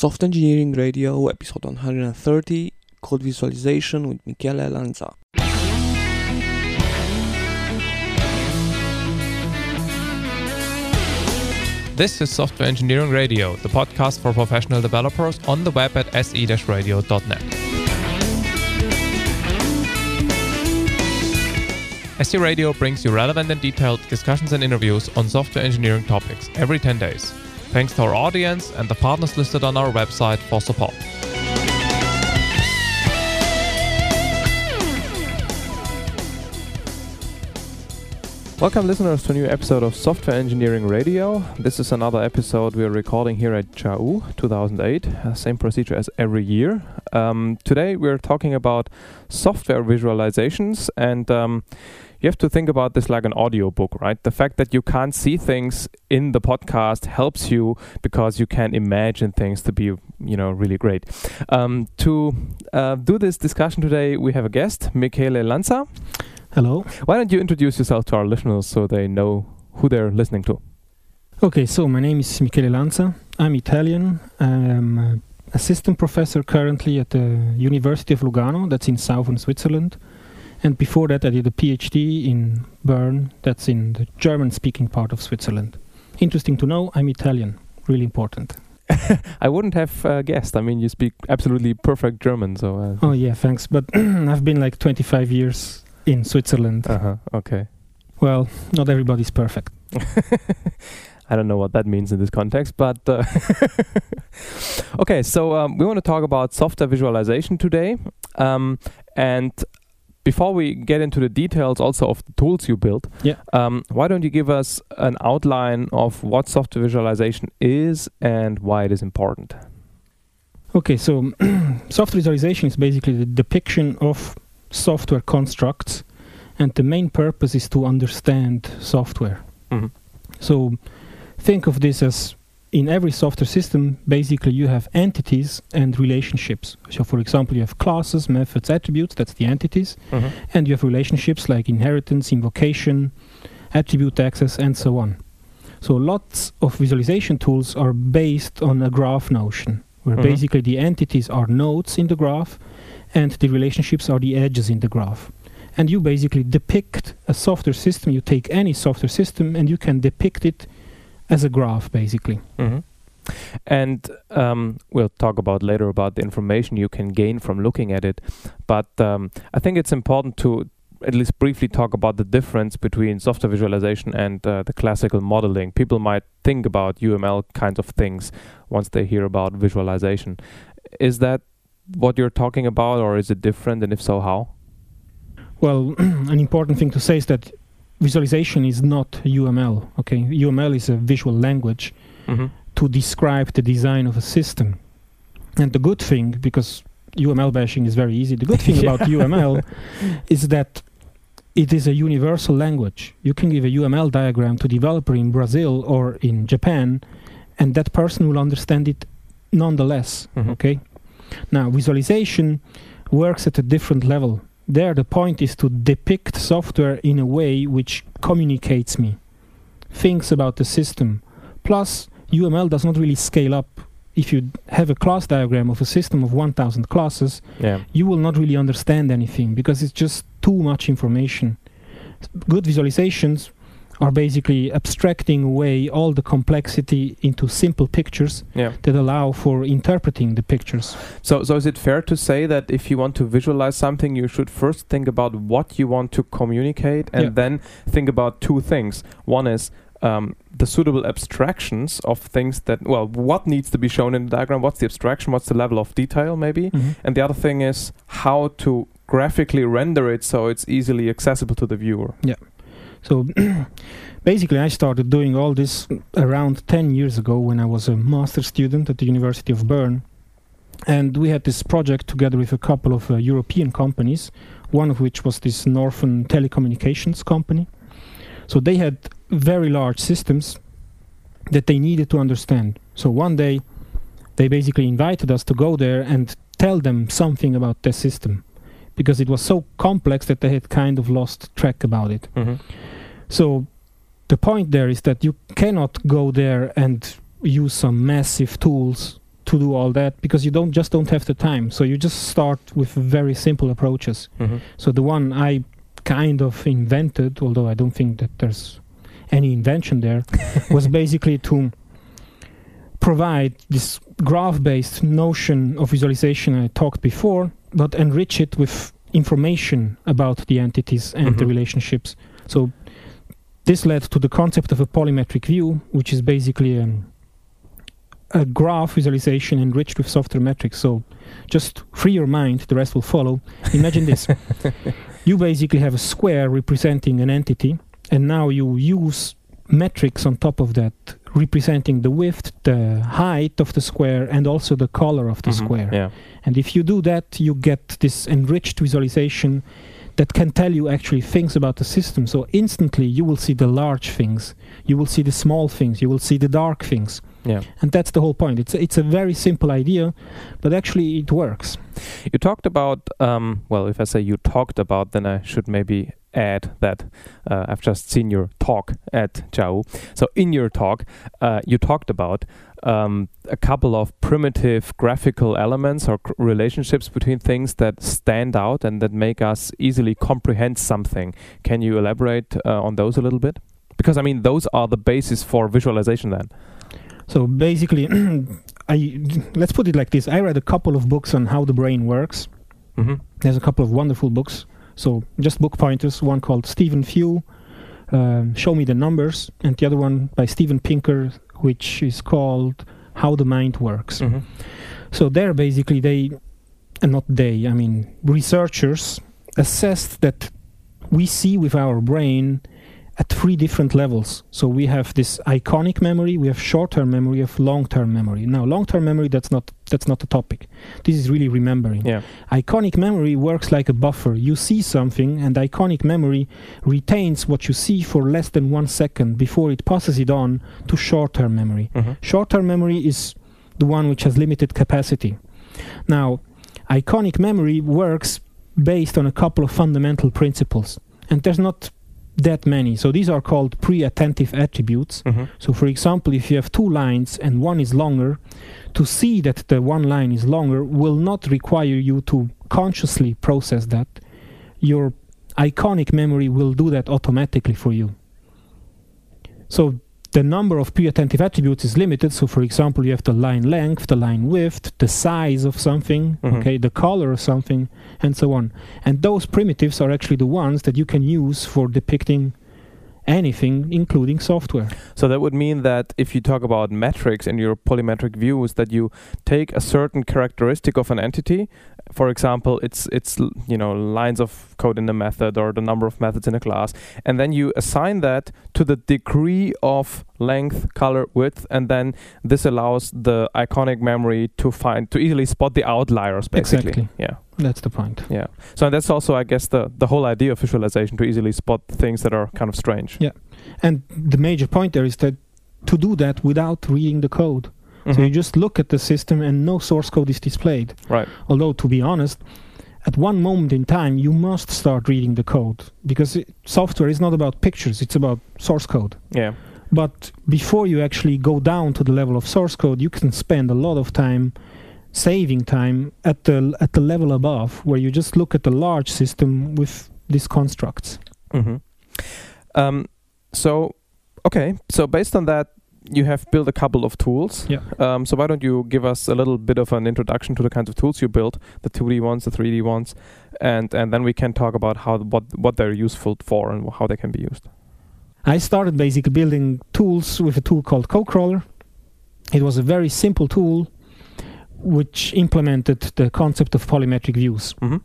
Soft Engineering Radio, episode 130, Code Visualization with Michele Lanza. This is Software Engineering Radio, the podcast for professional developers on the web at se-radio.net. SE Radio brings you relevant and detailed discussions and interviews on software engineering topics every 10 days. Thanks to our audience and the partners listed on our website for support. Welcome, listeners, to a new episode of Software Engineering Radio. This is another episode we are recording here at JAOO 2008. Uh, same procedure as every year. Um, today we're talking about software visualizations, and um, you have to think about this like an audio book, right? The fact that you can't see things in the podcast helps you because you can imagine things to be, you know, really great. Um, to uh, do this discussion today, we have a guest, Michele Lanza. Hello. Why don't you introduce yourself to our listeners so they know who they're listening to? Okay, so my name is Michele Lanza. I'm Italian. I'm assistant professor currently at the University of Lugano, that's in southern Switzerland. And before that, I did a PhD in Bern, that's in the German speaking part of Switzerland. Interesting to know, I'm Italian. Really important. I wouldn't have uh, guessed. I mean, you speak absolutely perfect German, so. Uh, oh, yeah, thanks. But I've been like 25 years in Switzerland. Uh huh. Okay. Well, not everybody's perfect. I don't know what that means in this context, but uh okay. So um, we want to talk about software visualization today, um, and before we get into the details also of the tools you built, yeah. Um, why don't you give us an outline of what software visualization is and why it is important? Okay, so software visualization is basically the depiction of software constructs, and the main purpose is to understand software. Mm-hmm. So think of this as in every software system, basically you have entities and relationships. So, for example, you have classes, methods, attributes, that's the entities, mm-hmm. and you have relationships like inheritance, invocation, attribute access, and so on. So, lots of visualization tools are based on a graph notion, where Mhm. basically the entities are nodes in the graph and the relationships are the edges in the graph. And you basically depict a software system, you take any software system and you can depict it as a graph basically. Mm-hmm. And um, we'll talk about later about the information you can gain from looking at it. But um, I think it's important to at least briefly talk about the difference between software visualization and uh, the classical modeling. People might think about UML kinds of things once they hear about visualization. Is that what you're talking about, or is it different? And if so, how? Well, an important thing to say is that visualization is not UML. Okay, UML is a visual language Mm-hmm. to describe the design of a system. And the good thing, because UML bashing is very easy, the good thing about UML is that it is a universal language. You can give a UML diagram to developer in Brazil or in Japan, and that person will understand it nonetheless. Mhm. Okay. Now, visualization works at a different level. There, the point is to depict software in a way which communicates me, thinks about the system. Plus, UML does not really scale up. If you have a class diagram of a system of 1000 classes, Yeah. you will not really understand anything because it's just too much information. Good visualizations are basically abstracting away all the complexity into simple pictures Yeah. that allow for interpreting the pictures. So, so is it fair to say that if you want to visualize something, you should first think about what you want to communicate, and Yeah. then think about two things. One is um, the suitable abstractions of things that, well, what needs to be shown in the diagram? What's the abstraction? What's the level of detail, maybe? And the other thing is how to graphically render it so it's easily accessible to the viewer. So basically, I started doing all this around 10 years ago when I was a master student at the University of Bern. And we had this project together with a couple of uh, European companies, one of which was this Northern Telecommunications company. So they had very large systems that they needed to understand. So one day, they basically invited us to go there and tell them something about their system because it was so complex that they had kind of lost track about it. Mm-hmm. So the point there is that you cannot go there and use some massive tools to do all that because you don't just don't have the time. So you just start with very simple approaches. Mm-hmm. So the one I kind of invented, although I don't think that there's any invention there, was basically to provide this graph-based notion of visualization I talked before, but enrich it with information about the entities and the Mhm. relationships. So this led to the concept of a polymetric view, which is basically um, a graph visualization enriched with software metrics. So just free your mind, the rest will follow. Imagine this. You basically have a square representing an entity, and now you use metrics on top of that, representing the width, the height of the square, and also the color of the Mhm. square. Yeah. And if you do that, you get this enriched visualization that can tell you actually things about the system. So instantly you will see the large things, you will see the small things, you will see the dark things. Yeah. And that's the whole point. It's a, it's a very simple idea, but actually it works. You talked about, um, well, if I say you talked about, then I should maybe add that uh, I've just seen your talk at JAOO. So, in your talk, uh, you talked about um, a couple of primitive graphical elements or relationships between things that stand out and that make us easily comprehend something. Can you elaborate uh, on those a little bit? Because, I mean, those are the basis for visualization then. So basically, I let's put it like this: I read a couple of books on how the brain works. Mm-hmm. There's a couple of wonderful books. So just book pointers. One called Stephen Few, um, "Show Me the Numbers," and the other one by Steven Pinker, which is called "How the Mind Works." Mm-hmm. So there, basically, they, and not they, I mean, researchers assessed that we see with our brain at three different levels. So we have this iconic memory, we have short-term memory, we have long-term memory. Now, long-term memory that's not that's not the topic. This is really remembering. Yeah. Iconic memory works like a buffer. You see something, and iconic memory retains what you see for less than one second before it passes it on to short-term memory. Mm-hmm. Short-term memory is the one which has limited capacity. Now, iconic memory works based on a couple of fundamental principles, and there's not that many. So these are called pre-attentive attributes. Mm-hmm. So, for example, if you have two lines and one is longer, to see that the one line is longer will not require you to consciously process that. Your iconic memory will do that automatically for you. So, the number of pre-attentive attributes is limited. So, for example, you have the line length, the line width, the size of something, Mhm. okay, the color of something, and so on. And those primitives are actually the ones that you can use for depicting anything, including software. So that would mean that if you talk about metrics in your polymetric views, that you take a certain characteristic of an entity. For example, it's it's you know lines of code in a method or the number of methods in a class, and then you assign that to the degree of length, color, width, and then this allows the iconic memory to find to easily spot the outliers. Basically, Exactly. yeah. That's the point. Yeah. So that's also, I guess, the the whole idea of visualization to easily spot things that are kind of strange. Yeah. And the major point there is that to do that without reading the code. So Mhm. you just look at the system and no source code is displayed. right. Although, to be honest, at one moment in time, you must start reading the code because it, software is not about pictures, it's about source code. Yeah. But before you actually go down to the level of source code, you can spend a lot of time saving time at the at the level above where you just look at the large system with these constructs. Mm-hmm. Um, so, okay. So based on that, you have built a couple of tools. Yeah. Um, so why don't you give us a little bit of an introduction to the kinds of tools you built, the 2D ones, the 3D ones, and and then we can talk about how what what they're useful for and how they can be used. I started basically building tools with a tool called CodeCrawler. It was a very simple tool which implemented the concept of polymetric views. hmm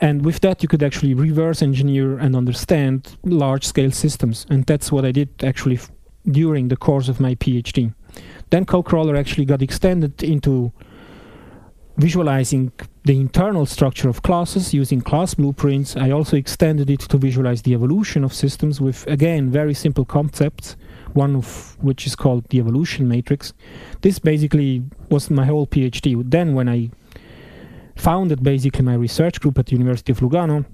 And with that, you could actually reverse engineer and understand large scale systems. And that's what I did actually f- during the course of my PhD. Then CodeCrawler actually got extended into visualizing the internal structure of classes using class blueprints. I also extended it to visualize the evolution of systems with, again, very simple concepts, one of which is called the evolution matrix. This basically was my whole PhD. Then, when I founded basically my research group at the University of Lugano,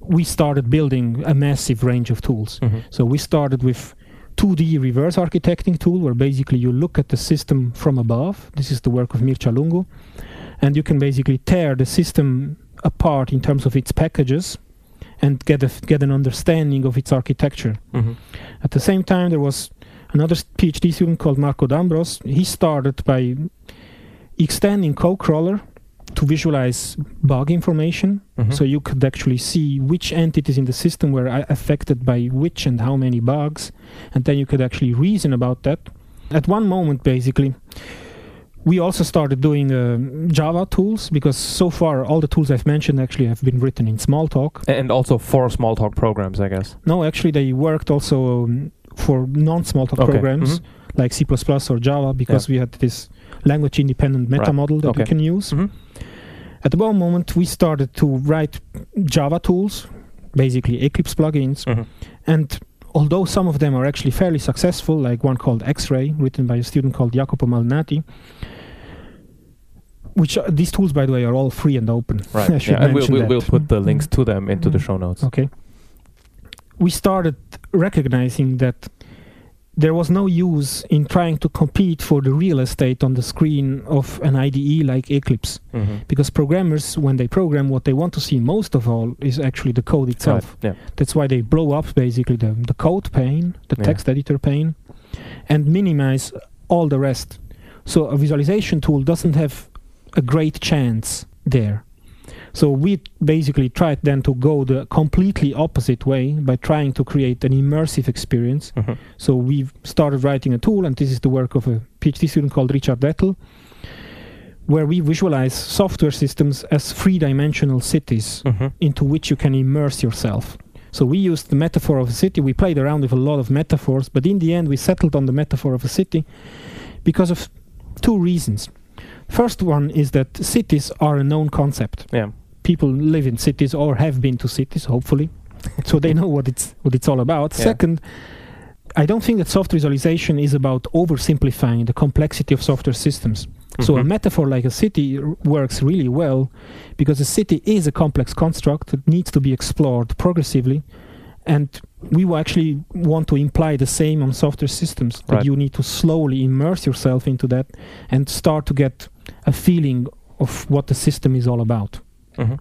we started building a massive range of tools. hmm So we started with 2D reverse architecting tool where basically you look at the system from above. This is the work of Mircea Lungu. And you can basically tear the system apart in terms of its packages and get a, get an understanding of its architecture. Mhm. At the same time, there was another PhD student called Marco D'Ambros. He started by extending CodeCrawler to visualize bug information. Mhm. So you could actually see which entities in the system were affected by which and how many bugs. And then you could actually reason about that. At one moment, basically, we also started doing uh, Java tools because so far all the tools I've mentioned actually have been written in Smalltalk. and also for Smalltalk programs, I guess. No, actually, they worked also um, for non-Smalltalk Okay, programs mhm. like C++ or Java because we had this language-independent meta Right, model that we can use. Mhm. At the moment, we started to write Java tools, basically Eclipse plugins, Mhm. and although some of them are actually fairly successful, like one called X-Ray, written by a student called Jacopo Malnati, which are, these tools, by the way, are all free and open. I Right. should Yeah, and we'll, we'll, we'll put the links to them into the Mhm. show notes. Okay. We started recognizing that there was no use in trying to compete for the real estate on the screen of an IDE like Eclipse Mhm. because programmers when they program what they want to see most of all is actually the code itself Right. Yeah. that's why they blow up basically the, the code pane the Yeah. text editor pane and minimize all the rest so a visualization tool doesn't have a great chance there so we basically tried then to go the completely opposite way by trying to create an immersive experience Mhm. so we started writing a tool, and this is the work of a PhD student called Richard Wettel, where we visualize software systems as three-dimensional cities Mhm. into which you can immerse yourself. So we used the metaphor of a city. We played around with a lot of metaphors, but in the end, we settled on the metaphor of a city because of two reasons. First one is that cities are a known concept. Yeah. People live in cities or have been to cities, hopefully, so they know what it's what it's all about. Yeah. Second, I don't think that software visualization is about oversimplifying the complexity of software systems. So a Mhm. metaphor like a city r- works really well because a city is a complex construct that needs to be explored progressively. And we will actually want to imply the same on software systems that Right. you need to slowly immerse yourself into that and start to get a feeling of what the system is all about. Mhm.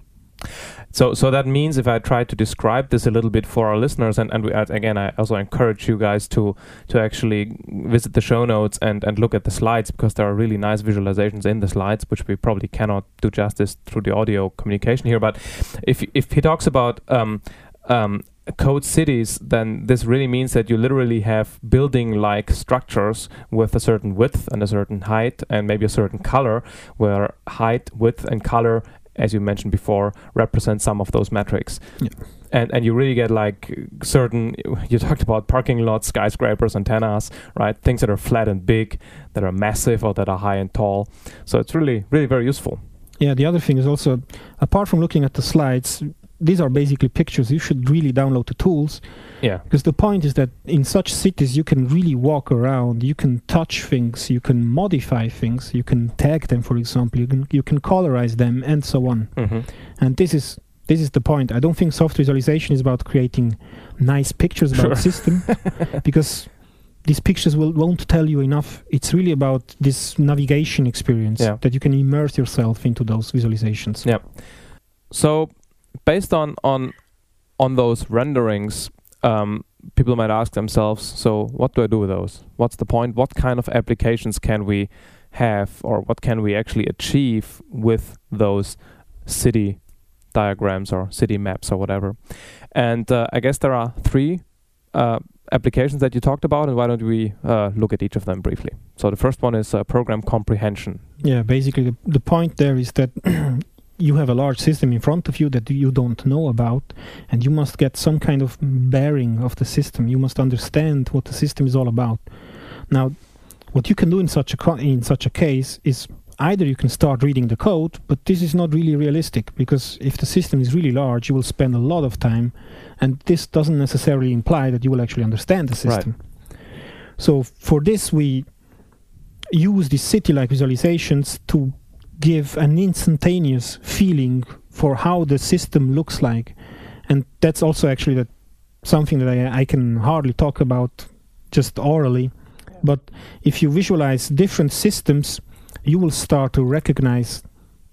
So, so that means if I try to describe this a little bit for our listeners, and, and we, uh, again, I also encourage you guys to to actually visit the show notes and, and look at the slides because there are really nice visualizations in the slides, which we probably cannot do justice through the audio communication here. But if if he talks about um, um, code cities, then this really means that you literally have building-like structures with a certain width and a certain height and maybe a certain color, where height, width, and color as you mentioned before, represent some of those metrics. Yeah. And and you really get like certain. You talked about parking lots, skyscrapers, antennas, right? Things that are flat and big, that are massive or that are high and tall. So it's really really very useful. Yeah, the other thing is also, apart from looking at the slides, these are basically pictures. You should really download the tools Yeah. because the point is that in such cities you can really walk around, you can touch things, you can modify things, you can tag them, for example, you can you can colorize them, and so on. hmm And this is this is the point. I don't think soft visualization is about creating nice pictures about Sure. system because these pictures will won't tell you enough. It's really about this navigation experience Yeah. that you can immerse yourself into those visualizations. Yeah. So, based on on on those renderings, um, people might ask themselves, so what do I do with those? What's the point? What kind of applications can we have, or what can we actually achieve with those city diagrams or city maps or whatever? And uh, I guess there are three uh, applications that you talked about, and why don't we uh, look at each of them briefly? So the first one is uh, program comprehension. Yeah, basically the, the point there is that you have a large system in front of you that you don't know about and you must get some kind of bearing of the system. You must understand what the system is all about. Now, what you can do in such a in such a case is either you can start reading the code, but this is not really realistic because if the system is really large, you will spend a lot of time and this doesn't necessarily imply that you will actually understand the Right. system. So for this we use these city-like visualizations to give an instantaneous feeling for how the system looks like and that's also actually that something that I, I can hardly talk about just orally. But if you visualize different systems, you will start to recognize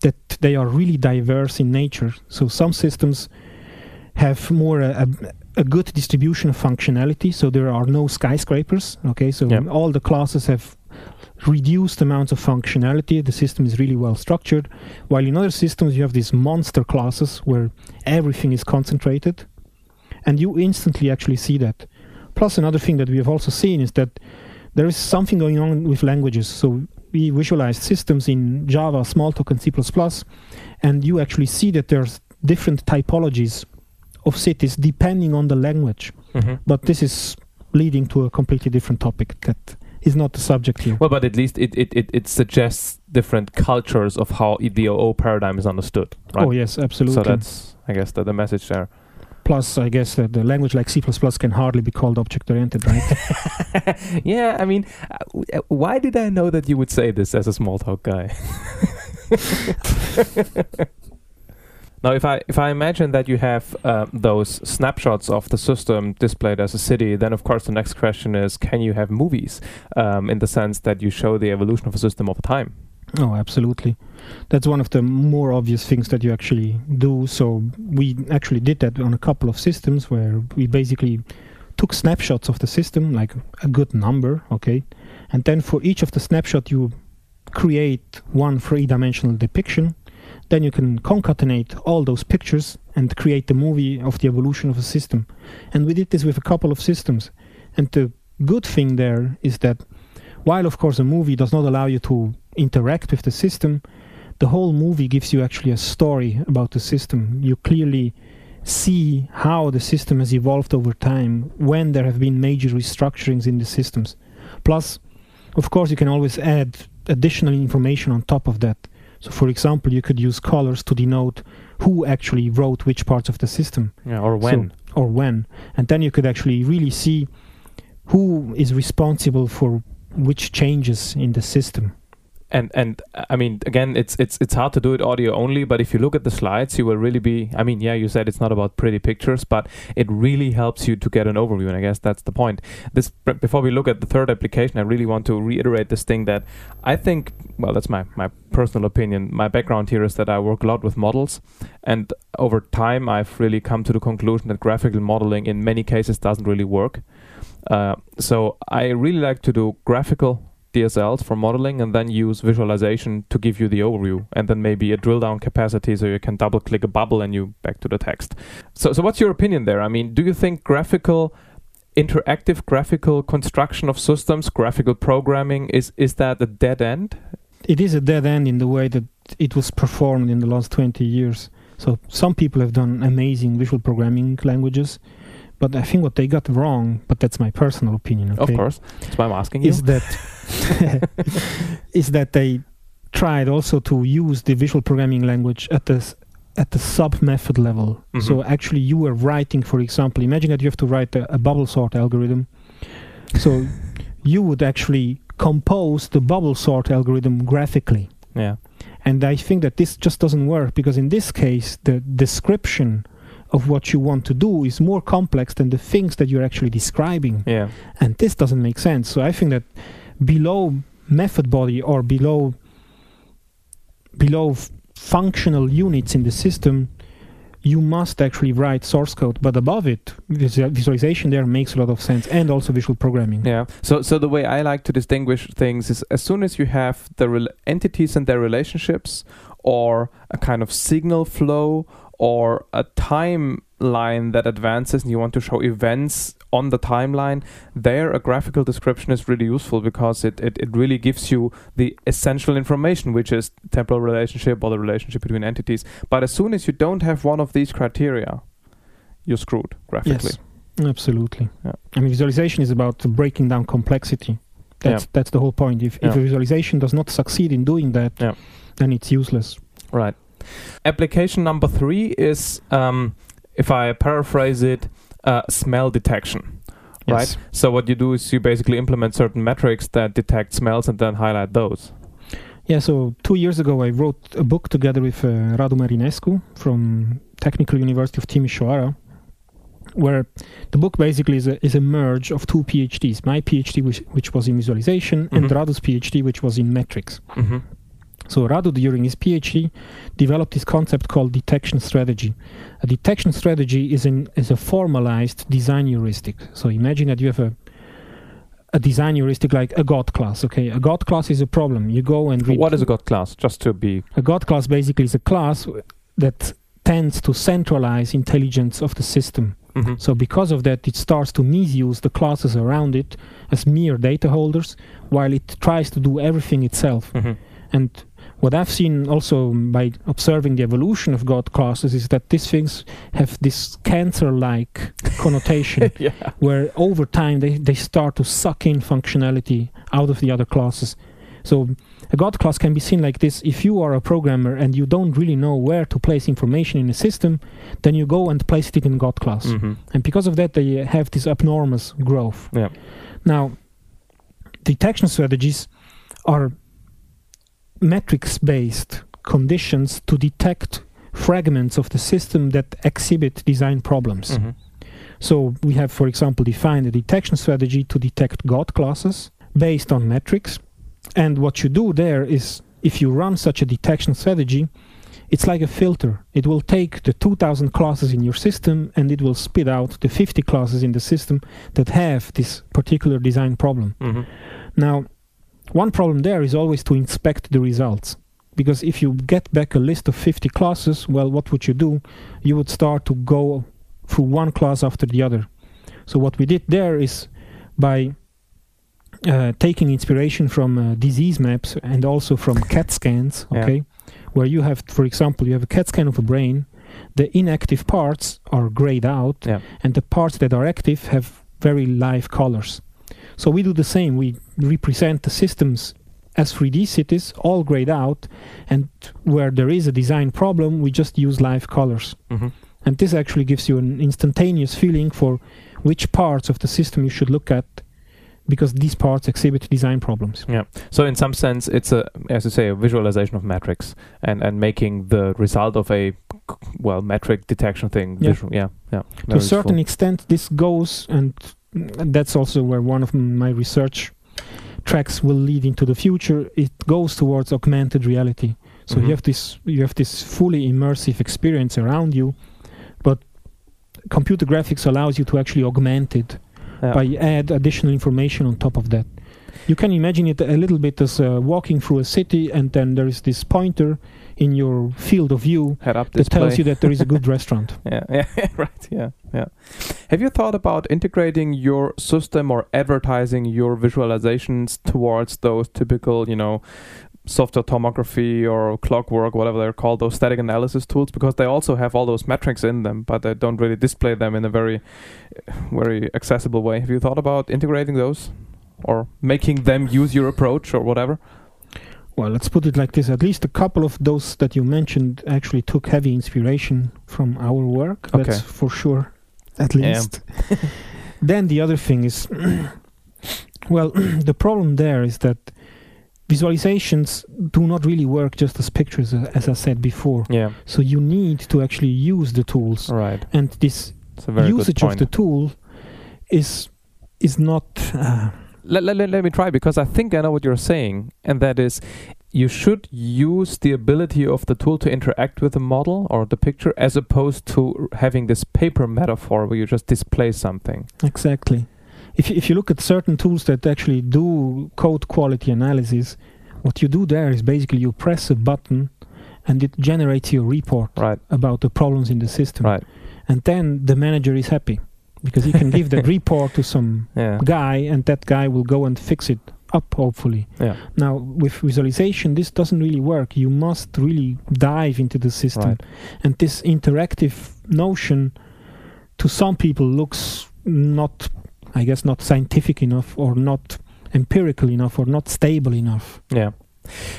that they are really diverse in nature. So some systems have more a, a, a good distribution of functionality. So there are no skyscrapers. Okay, so Yep. all the classes have reduced amounts of functionality. The system is really well structured. While in other systems you have these monster classes where everything is concentrated, and you instantly actually see that. Plus, another thing that we have also seen is that there is something going on with languages. So we visualize systems in Java, Smalltalk, and C++, and you actually see that there's different typologies of cities depending on the language. hmm But this is leading to a completely different topic that is not the subject here. Well, but at least it, it, it, it suggests different cultures of how the OO paradigm is understood, right? Oh yes, absolutely. so that's, I guess, the, the message there. Plus, I guess that the language like C++ can hardly be called object-oriented, right? yeah, I mean, uh, why did I know that you would say this as a Smalltalk guy? now, if I if I imagine that you have uh, those snapshots of the system displayed as a city, then of course the next question is: Can you have movies um, in the sense that you show the evolution of a system over time? Oh, absolutely. That's one of the more obvious things that you actually do. So we actually did that on a couple of systems where we basically took snapshots of the system, like a good number, okay, and then for each of the snapshot you create one three-dimensional depiction. Then you can concatenate all those pictures and create the movie of the evolution of a system. And we did this with a couple of systems. And the good thing there is that while of course a movie does not allow you to interact with the system, the whole movie gives you actually a story about the system. You clearly see how the system has evolved over time, when there have been major restructurings in the systems. Plus, of course, you can always add additional information on top of that. So, for example, you could use colors to denote who actually wrote which parts of the system Yeah, or when? or when. And then you could actually really see who is responsible for which changes in the system. And and I mean again it's it's it's hard to do it audio only but if you look at the slides you will really be I mean yeah you said it's not about pretty pictures but it really helps you to get an overview and I guess that's the point. This before we look at the third application I really want to reiterate this thing that I think well that's my my personal opinion. My background here is that I work a lot with models and over time I've really come to the conclusion that graphical modeling in many cases doesn't really work. Uh, so I really like to do graphical DSLs for modeling and then use visualization to give you the overview and then maybe a drill down capacity so you can double click a bubble and you back to the text. So so what's your opinion there? I mean, do you think graphical interactive graphical construction of systems, graphical programming is is that a dead end? It is a dead end in the way that it was performed in the last 20 years. So some people have done amazing visual programming languages, but I think what they got wrong, but that's my personal opinion, okay, Of course. That's why I'm asking you. is that is that they tried also to use the visual programming language at the at the sub method level. Mhm. So actually, you were writing, for example, imagine that you have to write a, a bubble sort algorithm. So you would actually compose the bubble sort algorithm graphically. yeah. And I think that this just doesn't work because in this case, the description of what you want to do is more complex than the things that you're actually describing Yeah. and this doesn't make sense so i think that below method body or below below f- functional units in the system you must actually write source code but above it visu- visualization there makes a lot of sense and also visual programming Yeah. So so the way I like to distinguish things is as soon as you have the rel- entities and their relationships, or a kind of signal flow, or a timeline that advances, and you want to show events on the timeline, there a graphical description is really useful because it, it, it really gives you the essential information, which is temporal relationship or the relationship between entities. But as soon as you don't have one of these criteria, you're screwed graphically. yes absolutely Yeah. i mean visualization is about breaking down complexity that's Yeah. that's the whole point if, if a visualization does not succeed in doing that Yeah. then it's useless Right. Application number three is, um, if I paraphrase it, uh, smell detection. Right. Yes. So what you do is you basically implement certain metrics that detect smells and then highlight those. Yeah, so two years ago I wrote a book together with uh, Radu Marinescu from Technical University of Timișoara. where the book basically is a, is a merge of two PhDs. My PhD, which, which was in visualization, and Mhm. Radu's PhD, which was in metrics. Mm-hmm. So Radu, during his PhD, developed this concept called detection strategy. A detection strategy is an is a formalized design heuristic. So imagine that you have a a design heuristic like a God class. Okay, a God class is a problem. You go and read What is a God class? Just to be. a God class basically is a class that tends to centralize intelligence of the system. Mm-hmm. So because of that, it starts to misuse the classes around it as mere data holders, while it tries to do everything itself. Mm-hmm. And what I've seen also by observing the evolution of God classes is that these things have this cancer-like connotation, yeah. where over time they, they start to suck in functionality out of the other classes. So a God class can be seen like this. If you are a programmer and you don't really know where to place information in a system, then you go and place it in God class. Mm-hmm. And because of that, they have this enormous growth. Yeah. Now, detection strategies are metrics based conditions to detect fragments of the system that exhibit design problems. Mm-hmm. So, we have, for example, defined a detection strategy to detect God classes based on metrics. And what you do there is if you run such a detection strategy, it's like a filter. It will take the 2000 classes in your system and it will spit out the 50 classes in the system that have this particular design problem. Mm-hmm. Now, one problem there is always to inspect the results. Because if you get back a list of 50 classes, well, what would you do? You would start to go through one class after the other. So, what we did there is by uh, taking inspiration from uh, disease maps and also from CAT scans, Yeah. okay, where you have, for example, you have a CAT scan of a brain, the inactive parts are grayed out, Yeah. and the parts that are active have very live colors. So we do the same. We represent the systems as 3D cities, all grayed out, and where there is a design problem, we just use live colors. Mm-hmm. And this actually gives you an instantaneous feeling for which parts of the system you should look at, because these parts exhibit design problems. Yeah. So in some sense, it's a, as you say, a visualization of metrics and and making the result of a well metric detection thing. Yeah. Visual. Yeah, yeah. to a certain useful. extent this goes and that's also where one of my research tracks will lead into the future it goes towards augmented reality so Mhm. you have this you have this fully immersive experience around you but computer graphics allows you to actually augment it Yeah. by add additional information on top of that you can imagine it a little bit as uh, walking through a city and then there is this pointer in your field of view that display. tells you that there is a good restaurant Yeah, yeah, right. Yeah, yeah. Have you thought about integrating your system or advertising your visualizations towards those typical, you know, software tomography or Klocwork, whatever they're called, those static analysis tools? Because they also have all those metrics in them, but they don't really display them in a very, very accessible way. Have you thought about integrating those? Or making them use your approach or whatever? Well, let's put it like this. At least a couple of those that you mentioned actually took heavy inspiration from our work. Okay. That's for sure. At Yeah. least. then the other thing is, well, the problem there is that visualizations do not really work just as pictures, uh, as I said before. Yeah, So you need to actually use the tools, right. and this It's a very usage of the tool is is not. Uh, let, let, let, me try because I think I know what you're saying, and that is you should use the ability of the tool to interact with the model or the picture as opposed to having this paper metaphor where you just display something. Exactly. If you, if you look at certain tools that actually do code quality analysis, what you do there is basically you press a button and it generates your report Right, about the problems in the system. right. And then the manager is happy because he can give the report to some Yeah. guy and that guy will go and fix it up hopefully. Yeah. Now with visualization this doesn't really work. You must really dive into the system. Right. And this interactive notion to some people looks not I guess not scientific enough or not empirical enough or not stable enough. Yeah.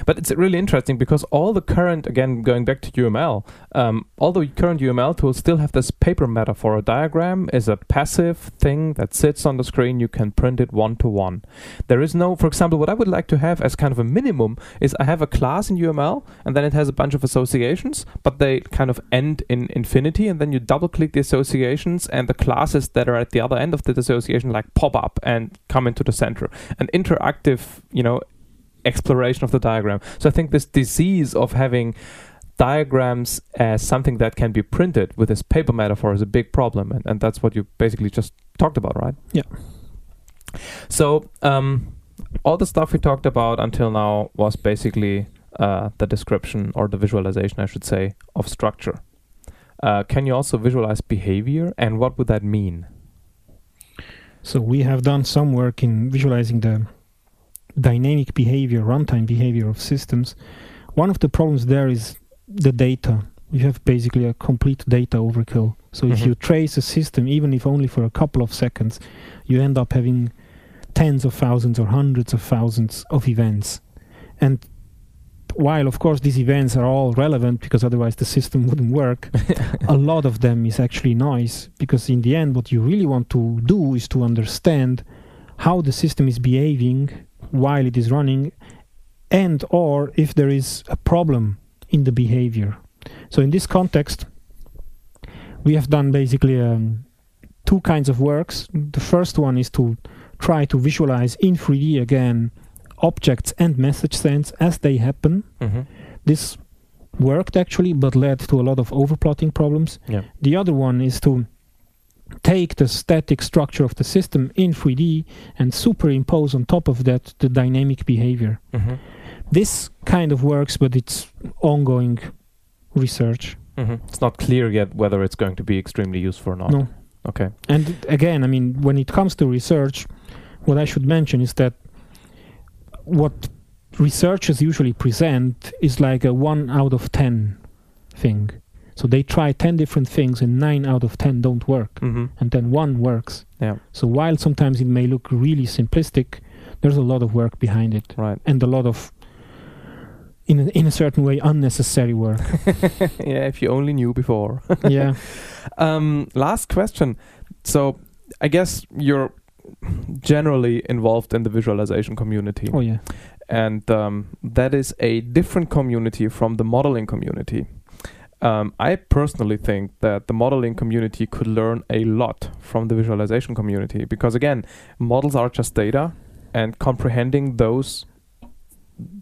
But it's really interesting because all the current, again, going back to UML, um, all the current UML tools still have this paper metaphor. A diagram is a passive thing that sits on the screen. You can print it one to one. There is no, for example, what I would like to have as kind of a minimum is I have a class in UML and then it has a bunch of associations, but they kind of end in infinity. And then you double click the associations and the classes that are at the other end of the association like pop up and come into the center. An interactive, you know, exploration of the diagram. So I think this disease of having diagrams as something that can be printed with this paper metaphor is a big problem, and, and that's what you basically just talked about, right? Yeah. So um, all the stuff we talked about until now was basically uh, the description or the visualization, I should say, of structure. Uh, can you also visualize behavior, and what would that mean? So we have done some work in visualizing the dynamic behavior, runtime behavior of systems. One of the problems there is the data. You have basically a complete data overkill. So if Mhm. you trace a system, even if only for a couple of seconds, you end up having tens of thousands or hundreds of thousands of events. And while, of course, these events are all relevant because otherwise the system wouldn't work, a lot of them is actually noise because in the end what you really want to do is to understand how the system is behaving while it is running and or if there is a problem in the behavior so in this context we have done basically um, two kinds of works the first one is to try to visualize in 3d again objects and message sends as they happen mm-hmm. this worked actually, but led to a lot of overplotting problems. Yeah. The other one is to take the static structure of the system in 3D and superimpose on top of that the dynamic behavior. Mm-hmm. This kind of works, but it's ongoing research. Mm-hmm. It's not clear yet whether it's going to be extremely useful or not. No. Okay. And again, I mean, when it comes to research, what I should mention is that what researchers usually present is like a 1 out of 10 thing. So they try 10 different things and 9 out of 10 don't work. Mm-hmm. And then one works. Yeah. So while sometimes it may look really simplistic, there's a lot of work behind it Right. and a lot of, in a, in a certain way, unnecessary work. yeah, if you only knew before. yeah. Um, last question. So, I guess you're generally involved in the visualization community, Oh, yeah. and um, that is a different community from the modeling community. Um, I personally think that the modeling community could learn a lot from the visualization community because, again, models are just data, and comprehending those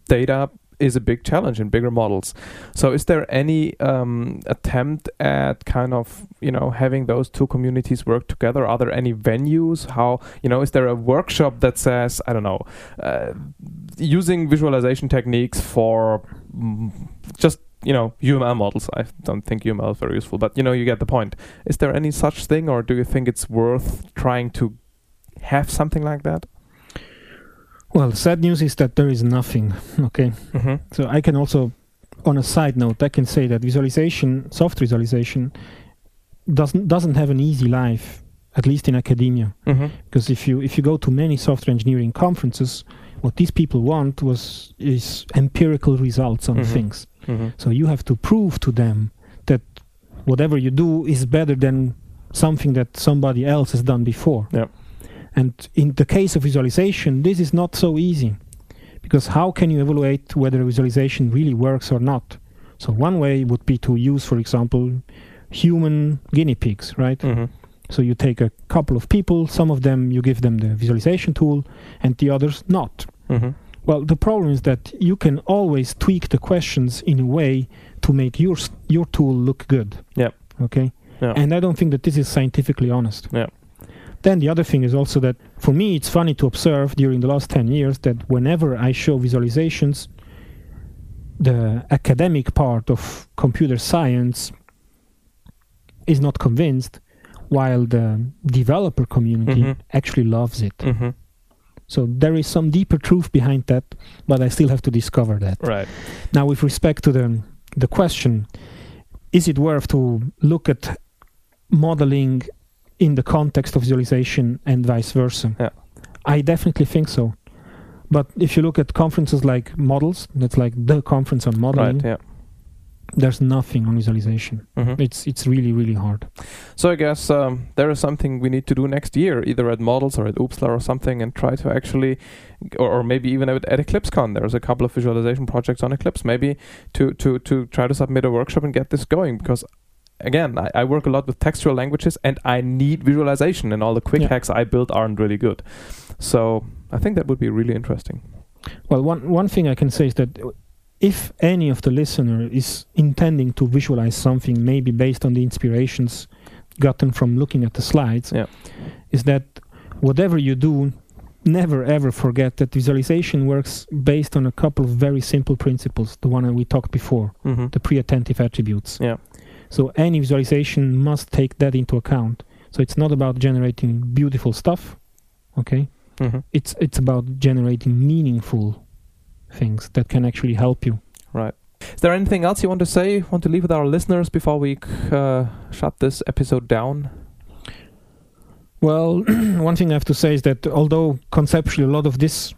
data is a big challenge in bigger models. So, is there any um, attempt at kind of you know having those two communities work together? Are there any venues? How you know is there a workshop that says I don't know uh, using visualization techniques for mm, just you know UML models? I don't think UML is very useful, but you know you get the point. Is there any such thing, or do you think it's worth trying to have something like that? Well, sad news is that there is nothing. Okay. Mm-hmm. So I can also, on a side note, I can say that visualization, soft visualization, doesn't doesn't have an easy life, at least in academia. Mm-hmm. Because if you if you go to many software engineering conferences, what these people want was is empirical results on Mhm. things. Mm-hmm. So you have to prove to them that whatever you do is better than something that somebody else has done before. Yep. And in the case of visualization, this is not so easy. Because how can you evaluate whether a visualization really works or not? So one way would be to use, for example, human guinea pigs, right? Mm-hmm. So you take a couple of people, some of them you give them the visualization tool, and the others not. Mm-hmm. Well, the problem is that you can always tweak the questions in a way to make your your tool look good. Yep. Okay. Yeah. And I don't think that this is scientifically honest. Yeah. Then the other thing is also that for me it's funny to observe during the last 10 years that whenever I show visualizations the academic part of computer science is not convinced while the developer community Mhm. actually loves it. Mm-hmm. So there is some deeper truth behind that, but I still have to discover that. Right. Now, with respect to the the question, is it worth to look at modeling in the context of visualization and vice versa? Yeah. I definitely think so. But if you look at conferences like models, that's like the conference on modeling. Right. Yeah. There's nothing on visualization. Mhm. It's it's really really hard. So I guess um, there is something we need to do next year, either at Models or at Oopsla or something, and try to actually, or, or maybe even at, at EclipseCon. There's a couple of visualization projects on Eclipse. Maybe to to to try to submit a workshop and get this going because. Again, I, I work a lot with textual languages and I need visualization, and all the quick Yeah. hacks I built aren't really good. So I think that would be really interesting. Well, one one thing I can say is that if any of the listener is intending to visualize something, maybe based on the inspirations gotten from looking at the slides, Yeah. is that whatever you do, never ever forget that visualization works based on a couple of very simple principles. The one that we talked before, Mm-hmm. the pre-attentive attributes. Yeah. So any visualization must take that into account. So it's not about generating beautiful stuff, okay? Mm-hmm. It's it's about generating meaningful things that can actually help you. Right. Is there anything else you want to say? Want to leave with our listeners before we uh, shut this episode down? Well, one thing I have to say is that although conceptually a lot of this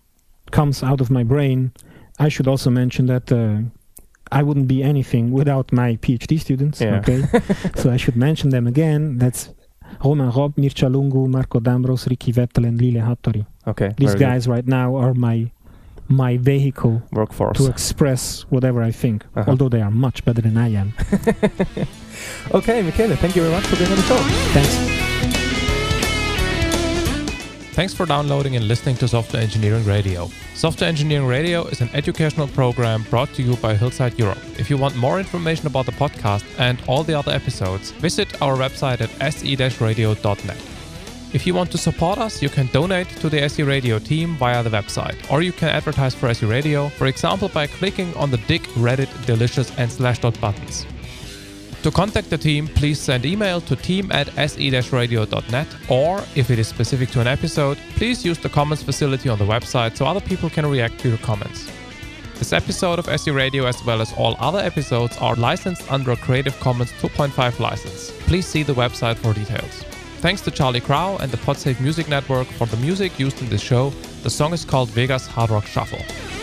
comes out of my brain, I should also mention that uh, I wouldn't be anything without my PhD students. Yeah. Okay, so I should mention them again. That's Romain Robbes, Mircea Lungu, Marco D'Ambros, Ricky Wettel, and Lile Hattori. Okay. These very good. guys right now are my my vehicle workforce. to express whatever I think, Uh-huh. although they are much better than I am. okay, Michele, thank you very much for being on the show. Thanks. Thanks for downloading and listening to Software Engineering Radio. Software Engineering Radio is an educational program brought to you by Hillside Europe. If you want more information about the podcast and all the other episodes, visit our website at se-radio.net. If you want to support us, you can donate to the SE Radio team via the website, or you can advertise for SE Radio, for example by clicking on the Digg, Reddit, Delicious, and Slashdot buttons. To contact the team, please send email to team at se-radio.net or, if it is specific to an episode, please use the comments facility on the website so other people can react to your comments. This episode of SE Radio, as well as all other episodes, are licensed under a Creative Commons 2.5 license. Please see the website for details. Thanks to Charlie Crow and the Podsafe Music Network for the music used in this show. The song is called Vegas Hard Rock Shuffle.